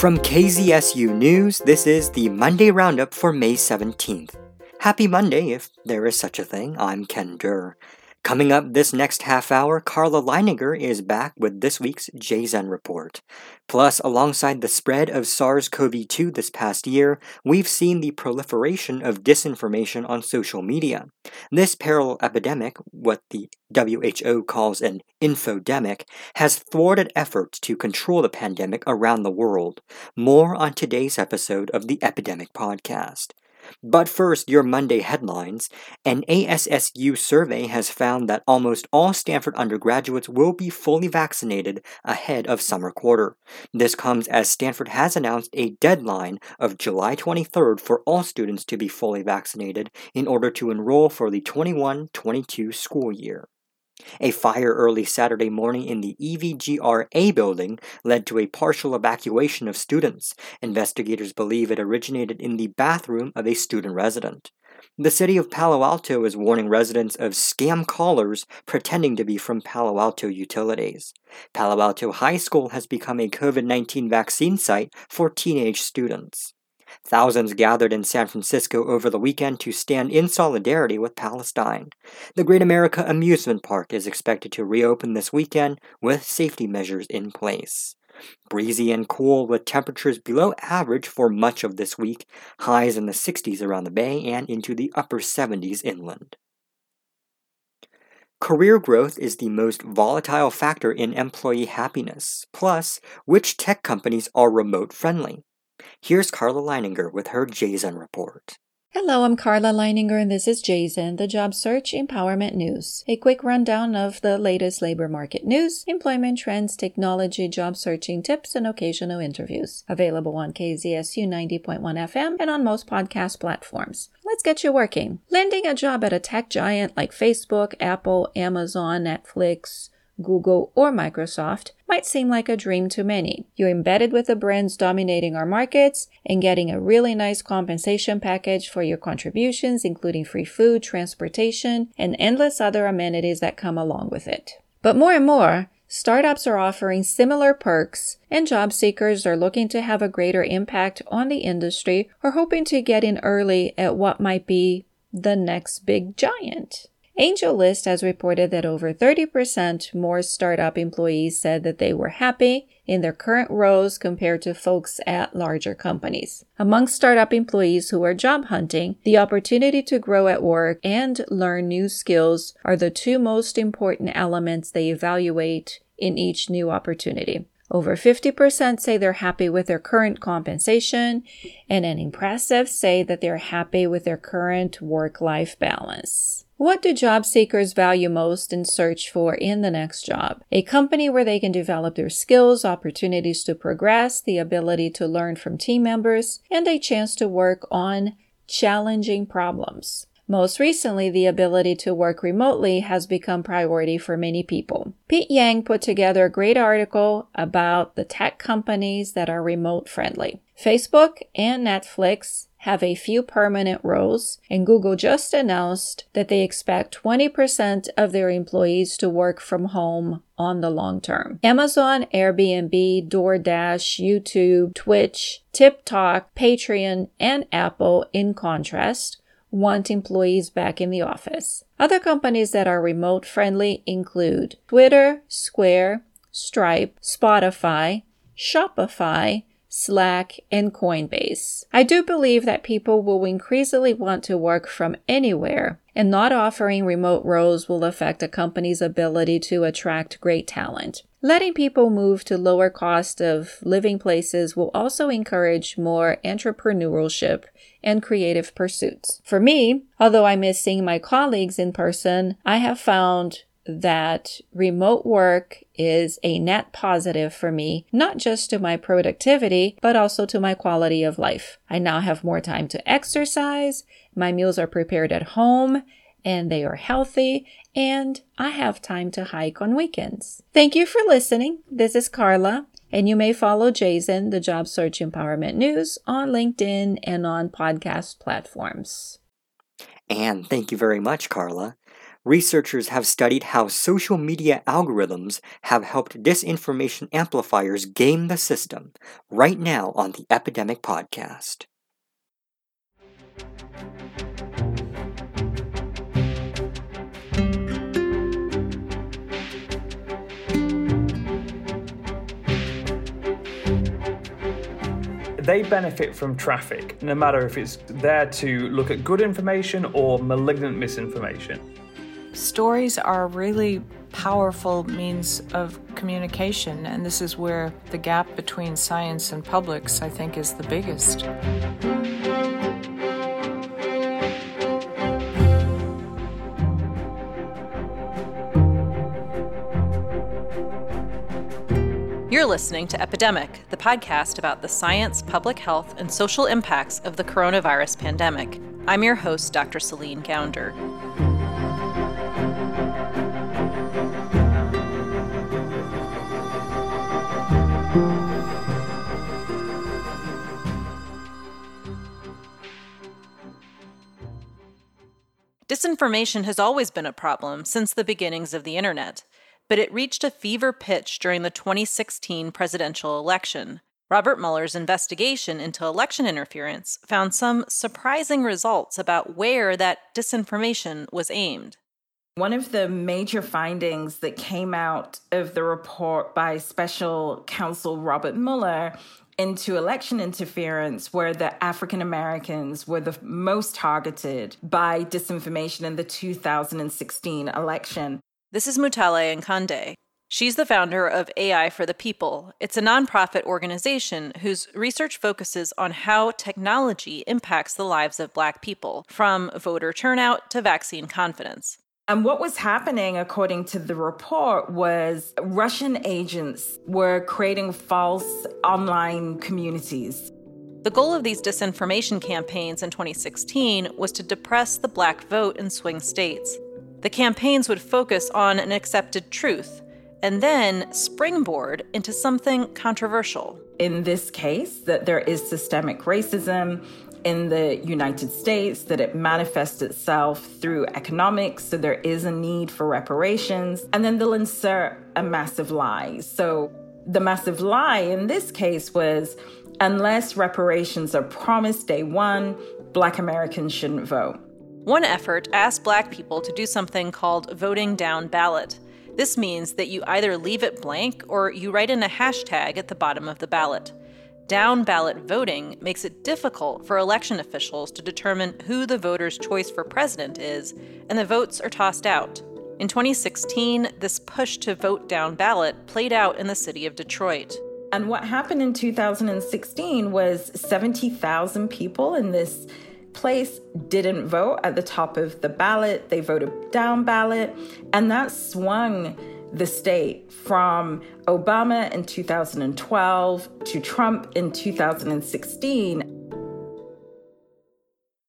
From KZSU News, this is the Monday Roundup for May 17th. Happy Monday, if there is such a thing. I'm Ken Durr. Coming up this next half hour, Carla Leininger is back with this week's Jason report. Plus, alongside the spread of SARS CoV 2 this past year, we've seen the proliferation of disinformation on social media. This parallel epidemic, what the WHO calls an infodemic, has thwarted efforts to control the pandemic around the world. More on today's episode of the Epidemic Podcast. But first, your Monday headlines. An ASSU survey has found that almost all Stanford undergraduates will be fully vaccinated ahead of summer quarter. This comes as Stanford has announced a deadline of July 23rd for all students to be fully vaccinated in order to enroll for the 21 22 school year. A fire early Saturday morning in the EVGRA building led to a partial evacuation of students. Investigators believe it originated in the bathroom of a student resident. The city of Palo Alto is warning residents of scam callers pretending to be from Palo Alto Utilities. Palo Alto High School has become a COVID 19 vaccine site for teenage students. Thousands gathered in San Francisco over the weekend to stand in solidarity with Palestine. The Great America Amusement Park is expected to reopen this weekend with safety measures in place. Breezy and cool with temperatures below average for much of this week, highs in the 60s around the bay and into the upper 70s inland. Career growth is the most volatile factor in employee happiness. Plus, which tech companies are remote friendly? Here's Carla Leininger with her Jason report. Hello, I'm Carla Leininger, and this is Jason, the Job Search Empowerment News. A quick rundown of the latest labor market news, employment trends, technology, job searching tips, and occasional interviews. Available on KZSU 90.1 FM and on most podcast platforms. Let's get you working. Landing a job at a tech giant like Facebook, Apple, Amazon, Netflix, Google, or Microsoft might seem like a dream to many. You're embedded with the brands dominating our markets and getting a really nice compensation package for your contributions, including free food, transportation, and endless other amenities that come along with it. But more and more, startups are offering similar perks, and job seekers are looking to have a greater impact on the industry or hoping to get in early at what might be the next big giant. AngelList has reported that over 30% more startup employees said that they were happy in their current roles compared to folks at larger companies. Among startup employees who are job hunting, the opportunity to grow at work and learn new skills are the two most important elements they evaluate in each new opportunity. Over 50% say they're happy with their current compensation, and an impressive say that they're happy with their current work life balance. What do job seekers value most and search for in the next job? A company where they can develop their skills, opportunities to progress, the ability to learn from team members, and a chance to work on challenging problems. Most recently, the ability to work remotely has become priority for many people. Pete Yang put together a great article about the tech companies that are remote friendly. Facebook and Netflix have a few permanent roles, and Google just announced that they expect 20% of their employees to work from home on the long term. Amazon, Airbnb, DoorDash, YouTube, Twitch, TikTok, Patreon, and Apple, in contrast, want employees back in the office. Other companies that are remote friendly include Twitter, Square, Stripe, Spotify, Shopify, Slack, and Coinbase. I do believe that people will increasingly want to work from anywhere, and not offering remote roles will affect a company's ability to attract great talent. Letting people move to lower cost of living places will also encourage more entrepreneurship and creative pursuits. For me, although I miss seeing my colleagues in person, I have found that remote work is a net positive for me, not just to my productivity, but also to my quality of life. I now have more time to exercise, my meals are prepared at home, and they are healthy, and I have time to hike on weekends. Thank you for listening. This is Carla, and you may follow Jason, the Job Search Empowerment News, on LinkedIn and on podcast platforms. And thank you very much, Carla. Researchers have studied how social media algorithms have helped disinformation amplifiers game the system right now on the Epidemic Podcast. they benefit from traffic, no matter if it's there to look at good information or malignant misinformation. Stories are really powerful means of communication, and this is where the gap between science and publics, I think, is the biggest. You're listening to Epidemic, the podcast about the science, public health, and social impacts of the coronavirus pandemic. I'm your host, Dr. Celine Gounder. Disinformation has always been a problem since the beginnings of the internet but it reached a fever pitch during the 2016 presidential election. Robert Mueller's investigation into election interference found some surprising results about where that disinformation was aimed. One of the major findings that came out of the report by special counsel Robert Mueller into election interference where the African Americans were the most targeted by disinformation in the 2016 election. This is Mutale Nkonde. She's the founder of AI for the People. It's a nonprofit organization whose research focuses on how technology impacts the lives of Black people, from voter turnout to vaccine confidence. And what was happening, according to the report, was Russian agents were creating false online communities. The goal of these disinformation campaigns in 2016 was to depress the black vote in swing states. The campaigns would focus on an accepted truth and then springboard into something controversial. In this case, that there is systemic racism in the United States, that it manifests itself through economics, so there is a need for reparations, and then they'll insert a massive lie. So the massive lie in this case was unless reparations are promised day one, Black Americans shouldn't vote. One effort asked black people to do something called voting down ballot. This means that you either leave it blank or you write in a hashtag at the bottom of the ballot. Down ballot voting makes it difficult for election officials to determine who the voter's choice for president is, and the votes are tossed out. In 2016, this push to vote down ballot played out in the city of Detroit. And what happened in 2016 was 70,000 people in this place didn't vote at the top of the ballot, they voted down ballot, and that swung the state from Obama in 2012 to Trump in 2016.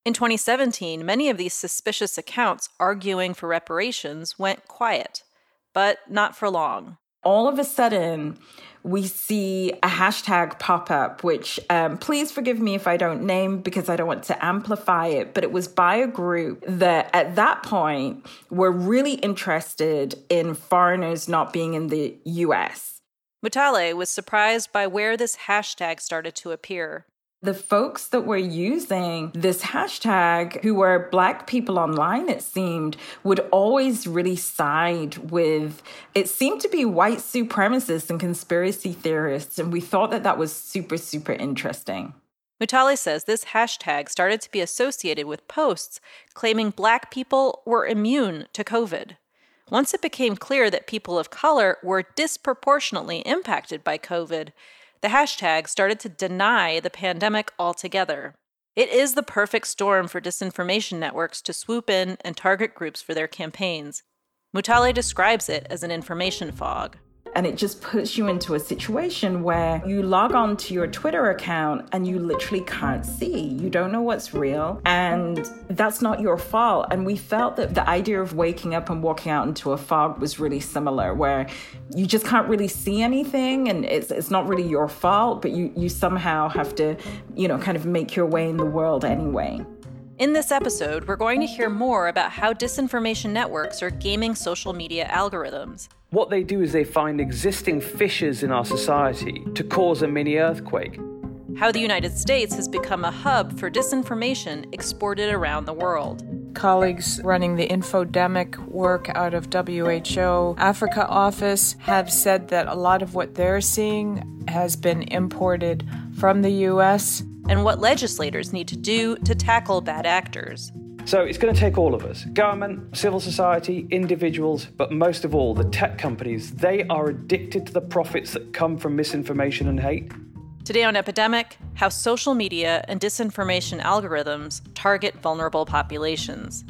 In 2017, many of these suspicious accounts arguing for reparations went quiet, but not for long. All of a sudden, we see a hashtag pop up, which um, please forgive me if I don't name because I don't want to amplify it, but it was by a group that at that point were really interested in foreigners not being in the US. Mutale was surprised by where this hashtag started to appear the folks that were using this hashtag, who were Black people online, it seemed, would always really side with, it seemed to be white supremacists and conspiracy theorists. And we thought that that was super, super interesting. Mutale says this hashtag started to be associated with posts claiming Black people were immune to COVID. Once it became clear that people of color were disproportionately impacted by COVID, the hashtag started to deny the pandemic altogether. It is the perfect storm for disinformation networks to swoop in and target groups for their campaigns. Mutale describes it as an information fog. And it just puts you into a situation where you log on to your Twitter account and you literally can't see. You don't know what's real. And that's not your fault. And we felt that the idea of waking up and walking out into a fog was really similar, where you just can't really see anything and it's, it's not really your fault, but you, you somehow have to, you know, kind of make your way in the world anyway. In this episode, we're going to hear more about how disinformation networks are gaming social media algorithms. What they do is they find existing fissures in our society to cause a mini earthquake. How the United States has become a hub for disinformation exported around the world. Colleagues running the infodemic work out of WHO Africa office have said that a lot of what they're seeing has been imported from the US and what legislators need to do to tackle bad actors. So it's going to take all of us government, civil society, individuals, but most of all, the tech companies. They are addicted to the profits that come from misinformation and hate. Today on Epidemic, how social media and disinformation algorithms target vulnerable populations.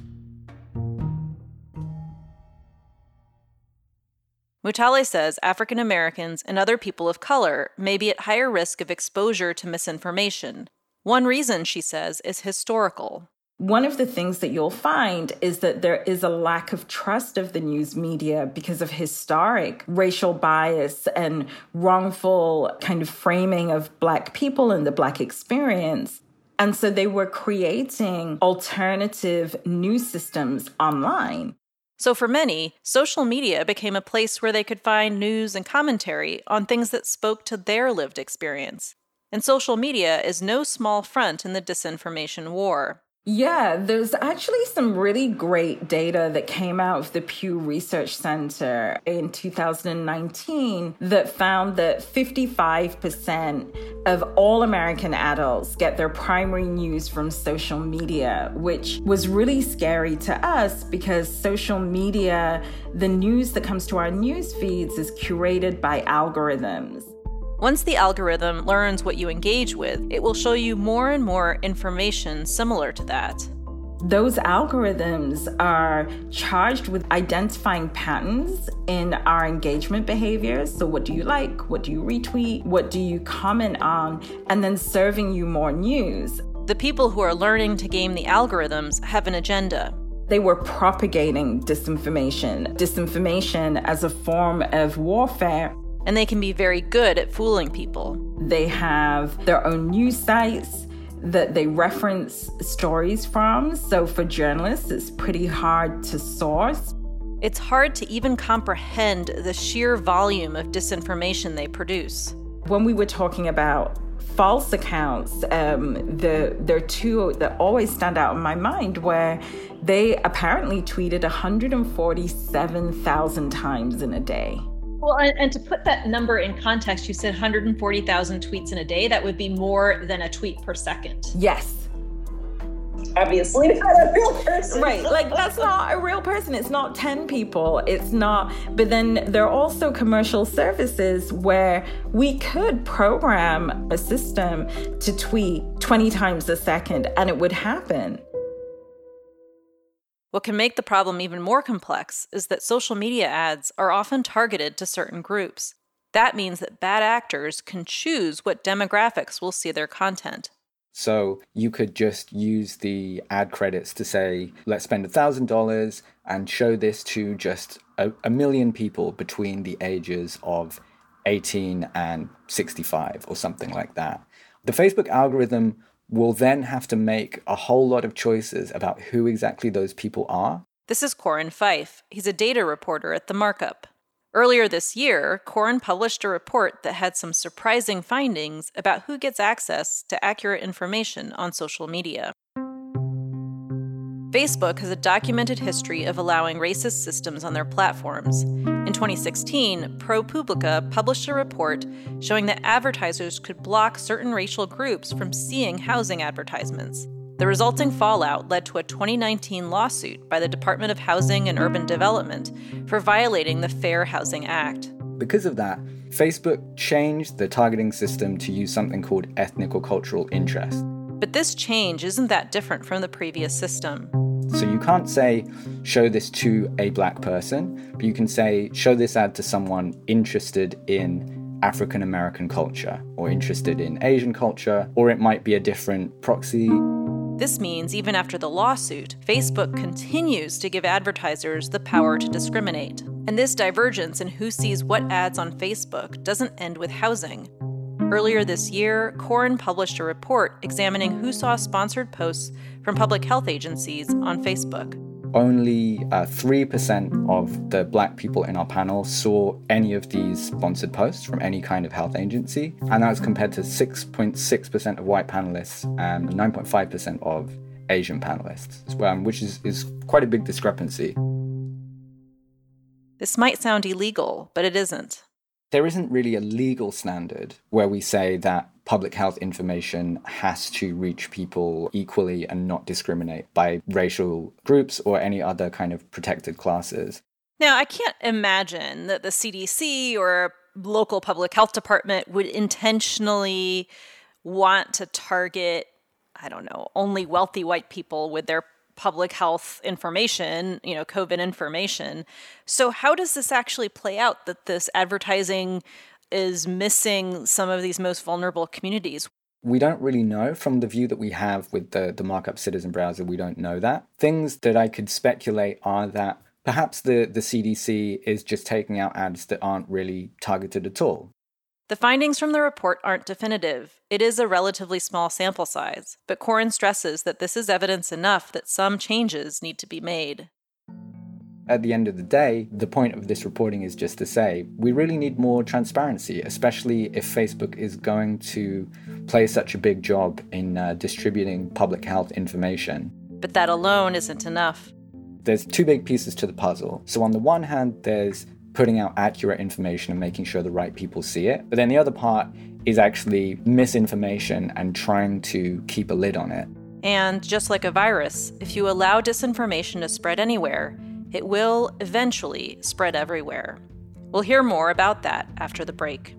Mutale says African Americans and other people of color may be at higher risk of exposure to misinformation. One reason, she says, is historical. One of the things that you'll find is that there is a lack of trust of the news media because of historic racial bias and wrongful kind of framing of Black people and the Black experience. And so they were creating alternative news systems online. So, for many, social media became a place where they could find news and commentary on things that spoke to their lived experience. And social media is no small front in the disinformation war. Yeah, there's actually some really great data that came out of the Pew Research Center in 2019 that found that 55% of all American adults get their primary news from social media, which was really scary to us because social media, the news that comes to our news feeds, is curated by algorithms. Once the algorithm learns what you engage with, it will show you more and more information similar to that. Those algorithms are charged with identifying patterns in our engagement behaviors. So, what do you like? What do you retweet? What do you comment on? And then serving you more news. The people who are learning to game the algorithms have an agenda. They were propagating disinformation, disinformation as a form of warfare and they can be very good at fooling people. They have their own news sites that they reference stories from. So for journalists, it's pretty hard to source. It's hard to even comprehend the sheer volume of disinformation they produce. When we were talking about false accounts, um, the, there are two that always stand out in my mind where they apparently tweeted 147,000 times in a day. Well, and, and, to put that number in context, you said 140,000 tweets in a day. That would be more than a tweet per second. Yes. Obviously, not a real person. Right. Like, that's not a real person. It's not 10 people. It's not. But then there are also commercial services where we could program a system to tweet 20 times a second and it would happen. What can make the problem even more complex is that social media ads are often targeted to certain groups. That means that bad actors can choose what demographics will see their content. So you could just use the ad credits to say, let's spend $1,000 and show this to just a, a, million people between the ages of 18 and 65 or something like that. The Facebook algorithm will then have to make a whole lot of choices about who exactly those people are. This is Corin Faife. He's a data reporter at The Markup. Earlier this year, Corin published a report that had some surprising findings about who gets access to accurate information on social media. Facebook has a documented history of allowing racist systems on their platforms. In 2016, ProPublica published a report showing that advertisers could block certain racial groups from seeing housing advertisements. The resulting fallout led to a 2019 lawsuit by the Department of Housing and Urban Development for violating the Fair Housing Act. Because of that, Facebook changed the targeting system to use something called ethnic or cultural interest. But this change isn't that different from the previous system. So you can't say, show this to a black person, but you can say, show this ad to someone interested in African American culture or interested in Asian culture, or it might be a different proxy. This means even after the lawsuit, Facebook continues to give advertisers the power to discriminate. And this divergence in who sees what ads on Facebook doesn't end with housing. Earlier this year, Corin published a report examining who saw sponsored posts from public health agencies on Facebook. Only uh, 3% of the black people in our panel saw any of these sponsored posts from any kind of health agency, and that's compared to 6.6% of white panelists and 9.5% of Asian panelists, which is, is quite a big discrepancy. This might sound illegal, but it isn't there isn't really a legal standard where we say that public health information has to reach people equally and not discriminate by racial groups or any other kind of protected classes. Now, I can't imagine that the CDC or local public health department would intentionally want to target, I don't know, only wealthy white people with their public health information, you know, COVID information. So, how does this actually play out that this advertising is missing some of these most vulnerable communities? We don't really know from the view that we have with the, the markup citizen browser, we don't know that. Things that I could speculate are that perhaps the, the CDC is just taking out ads that aren't really targeted at all. The findings from the report aren't definitive. It is a relatively small sample size, but Corin stresses that this is evidence enough that some changes need to be made. At the end of the day, the point of this reporting is just to say we really need more transparency, especially if Facebook is going to play such a big job in uh, distributing public health information. But that alone isn't enough. There's two big pieces to the puzzle. So, on the one hand, there's putting out accurate information and making sure the right people see it. But then the other part is actually misinformation and trying to keep a lid on it. And just like a virus, if you allow disinformation to spread anywhere, it will eventually spread everywhere. We'll hear more about that after the break.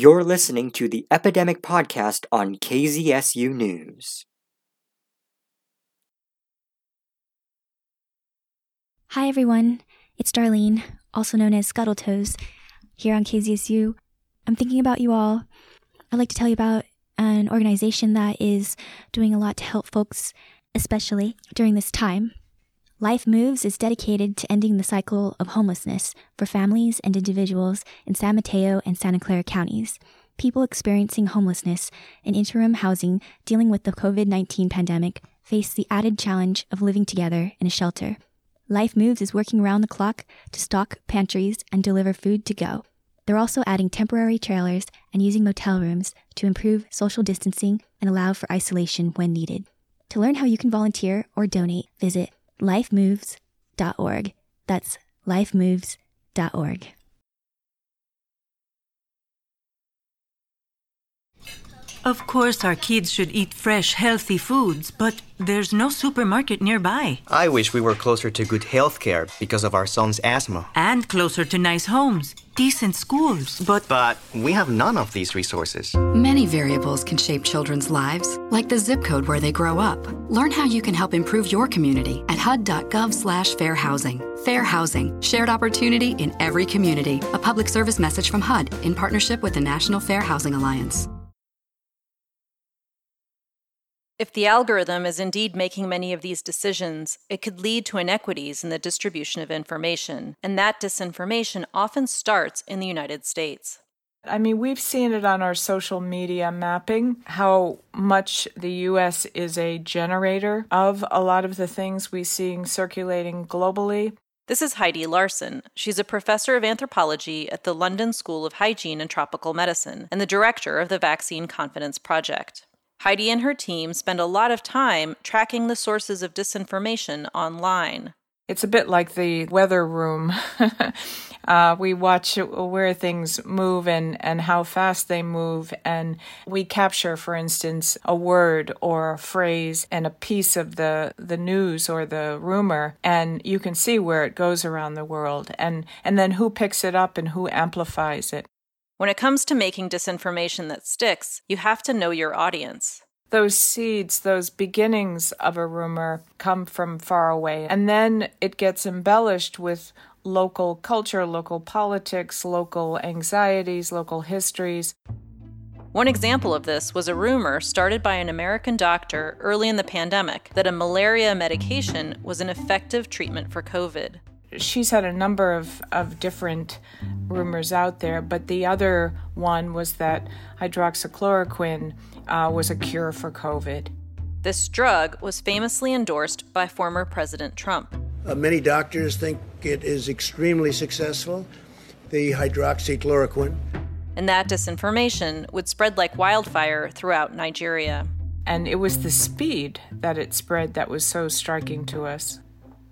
You're listening to the Epidemic Podcast on KZSU News. Hi, everyone. It's Darlene, also known as Scuttletoes, here on KZSU. I'm thinking about you all. I'd like to tell you about an organization that is doing a lot to help folks, especially during this time. Life Moves is dedicated to ending the cycle of homelessness for families and individuals in San Mateo and Santa Clara counties. People experiencing homelessness and interim housing dealing with the COVID 19 pandemic face the added challenge of living together in a shelter. Life Moves is working around the clock to stock pantries and deliver food to go. They're also adding temporary trailers and using motel rooms to improve social distancing and allow for isolation when needed. To learn how you can volunteer or donate, visit lifemoves.org. That's lifemoves.org. Of course, our kids should eat fresh, healthy foods, but there's no supermarket nearby. I wish we were closer to good health care because of our son's asthma. And closer to nice homes, decent schools, but. But we have none of these resources. Many variables can shape children's lives, like the zip code where they grow up. Learn how you can help improve your community at hud.gov/slash fair housing. Fair housing, shared opportunity in every community. A public service message from HUD in partnership with the National Fair Housing Alliance. If the algorithm is indeed making many of these decisions, it could lead to inequities in the distribution of information, and that disinformation often starts in the United States. I mean, we've seen it on our social media mapping, how much the US is a generator of a lot of the things we see circulating globally. This is Heidi Larson. She's a professor of anthropology at the London School of Hygiene and Tropical Medicine and the director of the Vaccine Confidence Project. Heidi and her team spend a lot of time tracking the sources of disinformation online. It's a bit like the weather room. uh, we watch where things move and, and how fast they move, and we capture, for instance, a word or a phrase and a piece of the, the news or the rumor, and you can see where it goes around the world, and, and then who picks it up and who amplifies it. When it comes to making disinformation that sticks, you have to know your audience. Those seeds, those beginnings of a rumor come from far away, and then it gets embellished with local culture, local politics, local anxieties, local histories. One example of this was a rumor started by an American doctor early in the pandemic that a malaria medication was an effective treatment for COVID. She's had a number of, of different rumors out there, but the other one was that hydroxychloroquine uh, was a cure for COVID. This drug was famously endorsed by former President Trump. Uh, many doctors think it is extremely successful, the hydroxychloroquine. And that disinformation would spread like wildfire throughout Nigeria. And it was the speed that it spread that was so striking to us.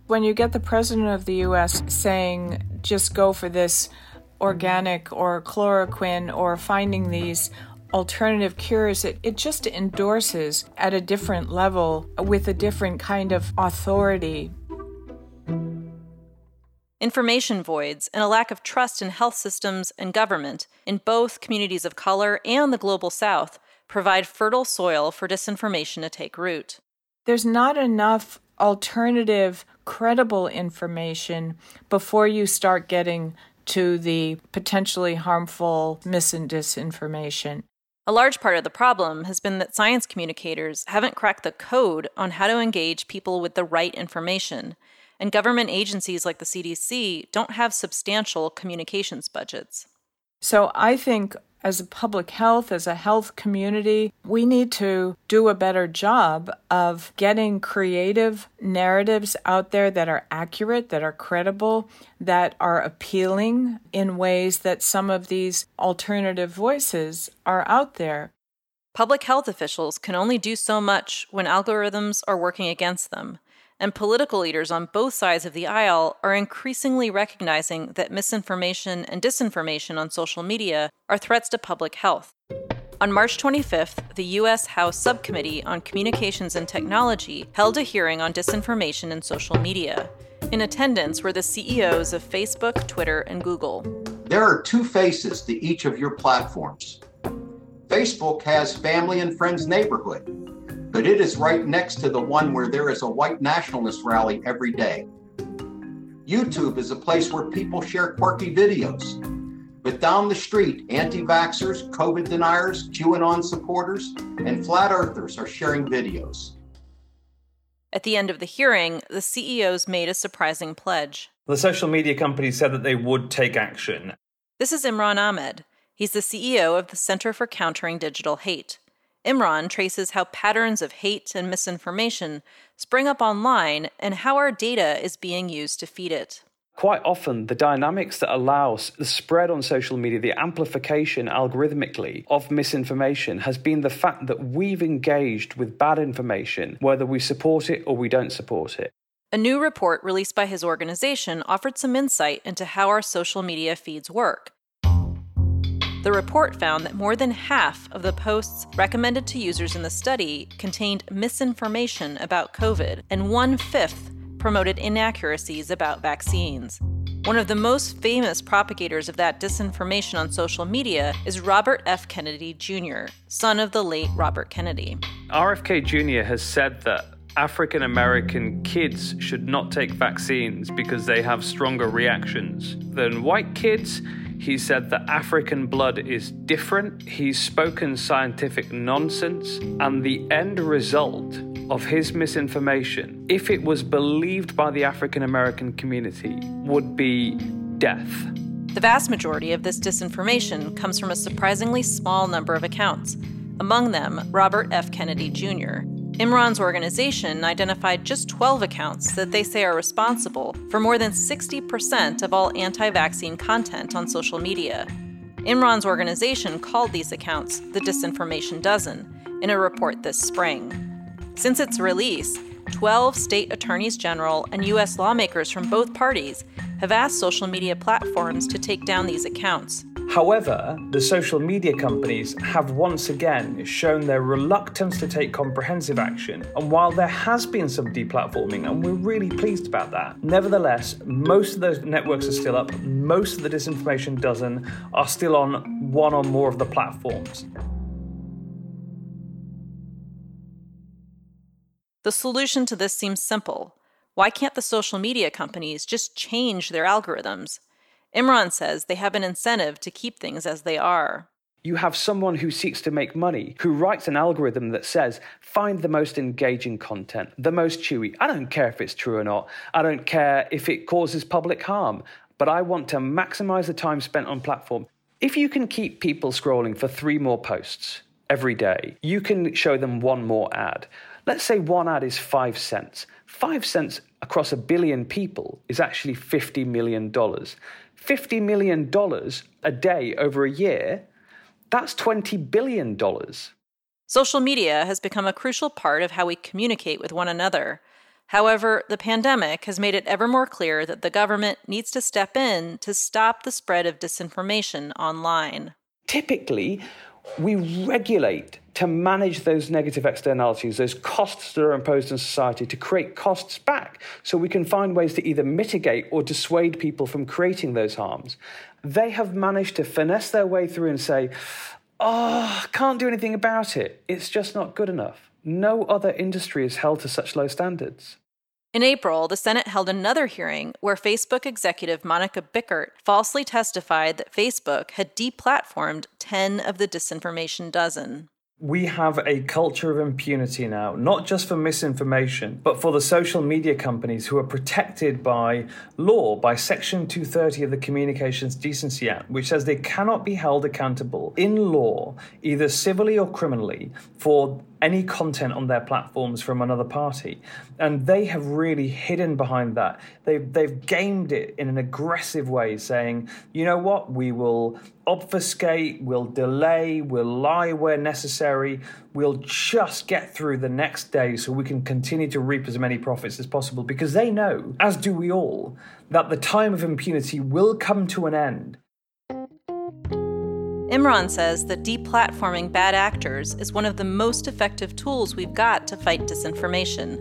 When you get the president of the US saying, just go for this organic or chloroquine or finding these alternative cures, it, it just endorses at a different level with a different kind of authority. Information voids and a lack of trust in health systems and government in both communities of color and the global south provide fertile soil for disinformation to take root. There's not enough alternative, credible information before you start getting to the potentially harmful mis and disinformation. A large part of the problem has been that science communicators haven't cracked the code on how to engage people with the right information, and government agencies like the CDC don't have substantial communications budgets. So I think as a public health, as a health community, we need to do a better job of getting creative narratives out there that are accurate, that are credible, that are appealing in ways that some of these alternative voices are out there. Public health officials can only do so much when algorithms are working against them and political leaders on both sides of the aisle are increasingly recognizing that misinformation and disinformation on social media are threats to public health. On March 25th, the U.S. House Subcommittee on Communications and Technology held a hearing on disinformation in social media. In attendance were the CEOs of Facebook, Twitter, and Google. There are two faces to each of your platforms. Facebook has family and friends neighborhood but it is right next to the one where there is a white nationalist rally every day. YouTube is a place where people share quirky videos. But down the street, anti vaxxers, COVID deniers, QAnon supporters, and flat earthers are sharing videos. At the end of the hearing, the CEOs made a surprising pledge. The social media companies said that they would take action. This is Imran Ahmed. He's the CEO of the Center for Countering Digital Hate. Imran traces how patterns of hate and misinformation spring up online and how our data is being used to feed it. Quite often, the dynamics that allow the spread on social media, the amplification algorithmically of misinformation, has been the fact that we've engaged with bad information, whether we support it or we don't support it. A new report released by his organization offered some insight into how our social media feeds work. The report found that more than half of the posts recommended to users in the study contained misinformation about COVID, and one fifth promoted inaccuracies about vaccines. One of the most famous propagators of that disinformation on social media is Robert F. Kennedy Jr., son of the late Robert Kennedy. RFK Jr. has said that African American kids should not take vaccines because they have stronger reactions than white kids he said that African blood is different. He's spoken scientific nonsense. And the end result of his misinformation, if it was believed by the African American community, would be death. The vast majority of this disinformation comes from a surprisingly small number of accounts, among them Robert F. Kennedy Jr., Imran's organization identified just 12 accounts that they say are responsible for more than 60% of all anti vaccine content on social media. Imran's organization called these accounts the Disinformation Dozen in a report this spring. Since its release, 12 state attorneys general and U.S. lawmakers from both parties have asked social media platforms to take down these accounts. However, the social media companies have once again shown their reluctance to take comprehensive action. And while there has been some deplatforming, and we're really pleased about that, nevertheless, most of those networks are still up. Most of the disinformation dozen are still on one or more of the platforms. The solution to this seems simple Why can't the social media companies just change their algorithms? Imran says they have an incentive to keep things as they are. You have someone who seeks to make money, who writes an algorithm that says, find the most engaging content, the most chewy. I don't care if it's true or not. I don't care if it causes public harm, but I want to maximize the time spent on platform. If you can keep people scrolling for three more posts every day, you can show them one more ad. Let's say one ad is five cents. Five cents across a billion people is actually $50 million. $50 million a day over a year that's $20 billion. Social media has become a crucial part of how we communicate with one another. However, the pandemic has made it ever more clear that the government needs to step in to stop the spread of disinformation online. Typically, we regulate to manage those negative externalities, those costs that are imposed on society, to create costs back so we can find ways to either mitigate or dissuade people from creating those harms. They have managed to finesse their way through and say, oh, can't do anything about it. It's just not good enough. No other industry is held to such low standards. In April, the Senate held another hearing where Facebook executive Monika Bickert falsely testified that Facebook had deplatformed 10 of the disinformation dozen. We have a culture of impunity now, not just for misinformation, but for the social media companies who are protected by law, by Section 230 of the Communications Decency Act, which says they cannot be held accountable in law, either civilly or criminally, for any content on their platforms from another party. And they have really hidden behind that. They've, they've gamed it in an aggressive way, saying, you know what, we will obfuscate, we'll delay, we'll lie where necessary, we'll just get through the next day so we can continue to reap as many profits as possible. Because they know, as do we all, that the time of impunity will come to an end. Imran says that deplatforming bad actors is one of the most effective tools we've got to fight disinformation.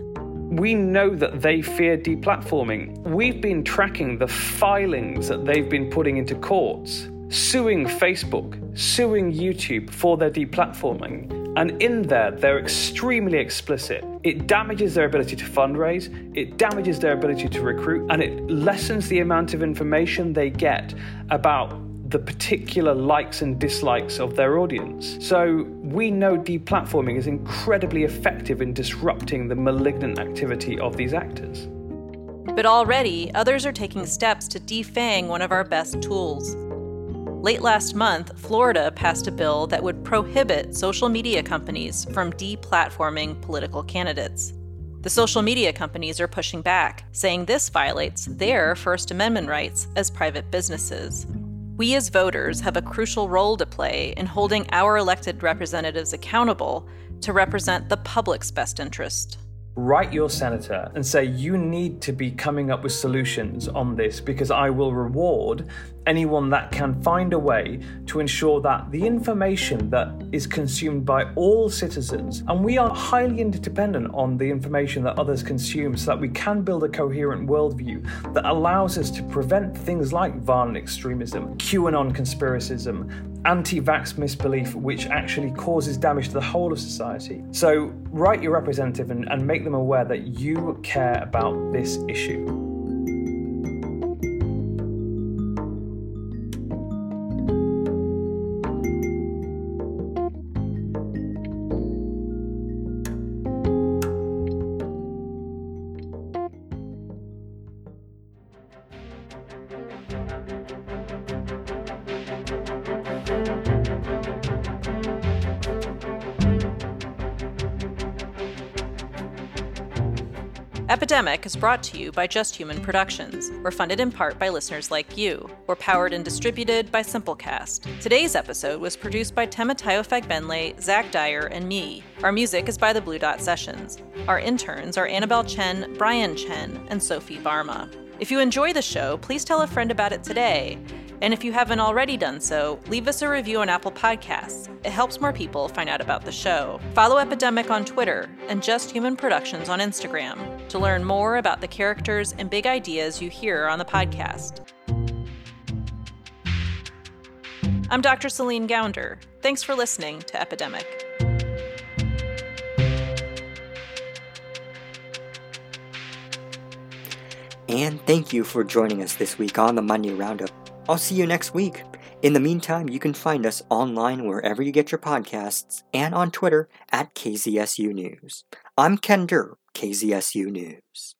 We know that they fear deplatforming. We've been tracking the filings that they've been putting into courts, suing Facebook, suing YouTube for their deplatforming. And in there, they're extremely explicit. It damages their ability to fundraise, it damages their ability to recruit, and it lessens the amount of information they get about the particular likes and dislikes of their audience. So we know deplatforming is incredibly effective in disrupting the malignant activity of these actors. But already, others are taking steps to defang one of our best tools. Late last month, Florida passed a bill that would prohibit social media companies from deplatforming political candidates. The social media companies are pushing back, saying this violates their First Amendment rights as private businesses. We as voters have a crucial role to play in holding our elected representatives accountable to represent the public's best interest. Write your senator and say, You need to be coming up with solutions on this because I will reward anyone that can find a way to ensure that the information that is consumed by all citizens, and we are highly interdependent on the information that others consume, so that we can build a coherent worldview that allows us to prevent things like violent extremism, QAnon conspiracism, anti vax misbelief, which actually causes damage to the whole of society. So, write your representative and, and make them aware that you care about this issue. Epidemic is brought to you by Just Human Productions. We're funded in part by listeners like you. We're powered and distributed by Simplecast. Today's episode was produced by Temitayo Fagbenle, Zach Dyer, and me. Our music is by the Blue Dot Sessions. Our interns are Annabelle Chen, Brian Chen, and Sophie Varma. If you enjoy the show, please tell a friend about it today. And if you haven't already done so, leave us a review on Apple Podcasts. It helps more people find out about the show. Follow Epidemic on Twitter and Just Human Productions on Instagram to learn more about the characters and big ideas you hear on the podcast. I'm Dr. Celine Gounder. Thanks for listening to Epidemic. And thank you for joining us this week on the Monday Roundup. I'll see you next week. In the meantime, you can find us online wherever you get your podcasts and on Twitter at KZSU News. I'm Ken Durr, KZSU News.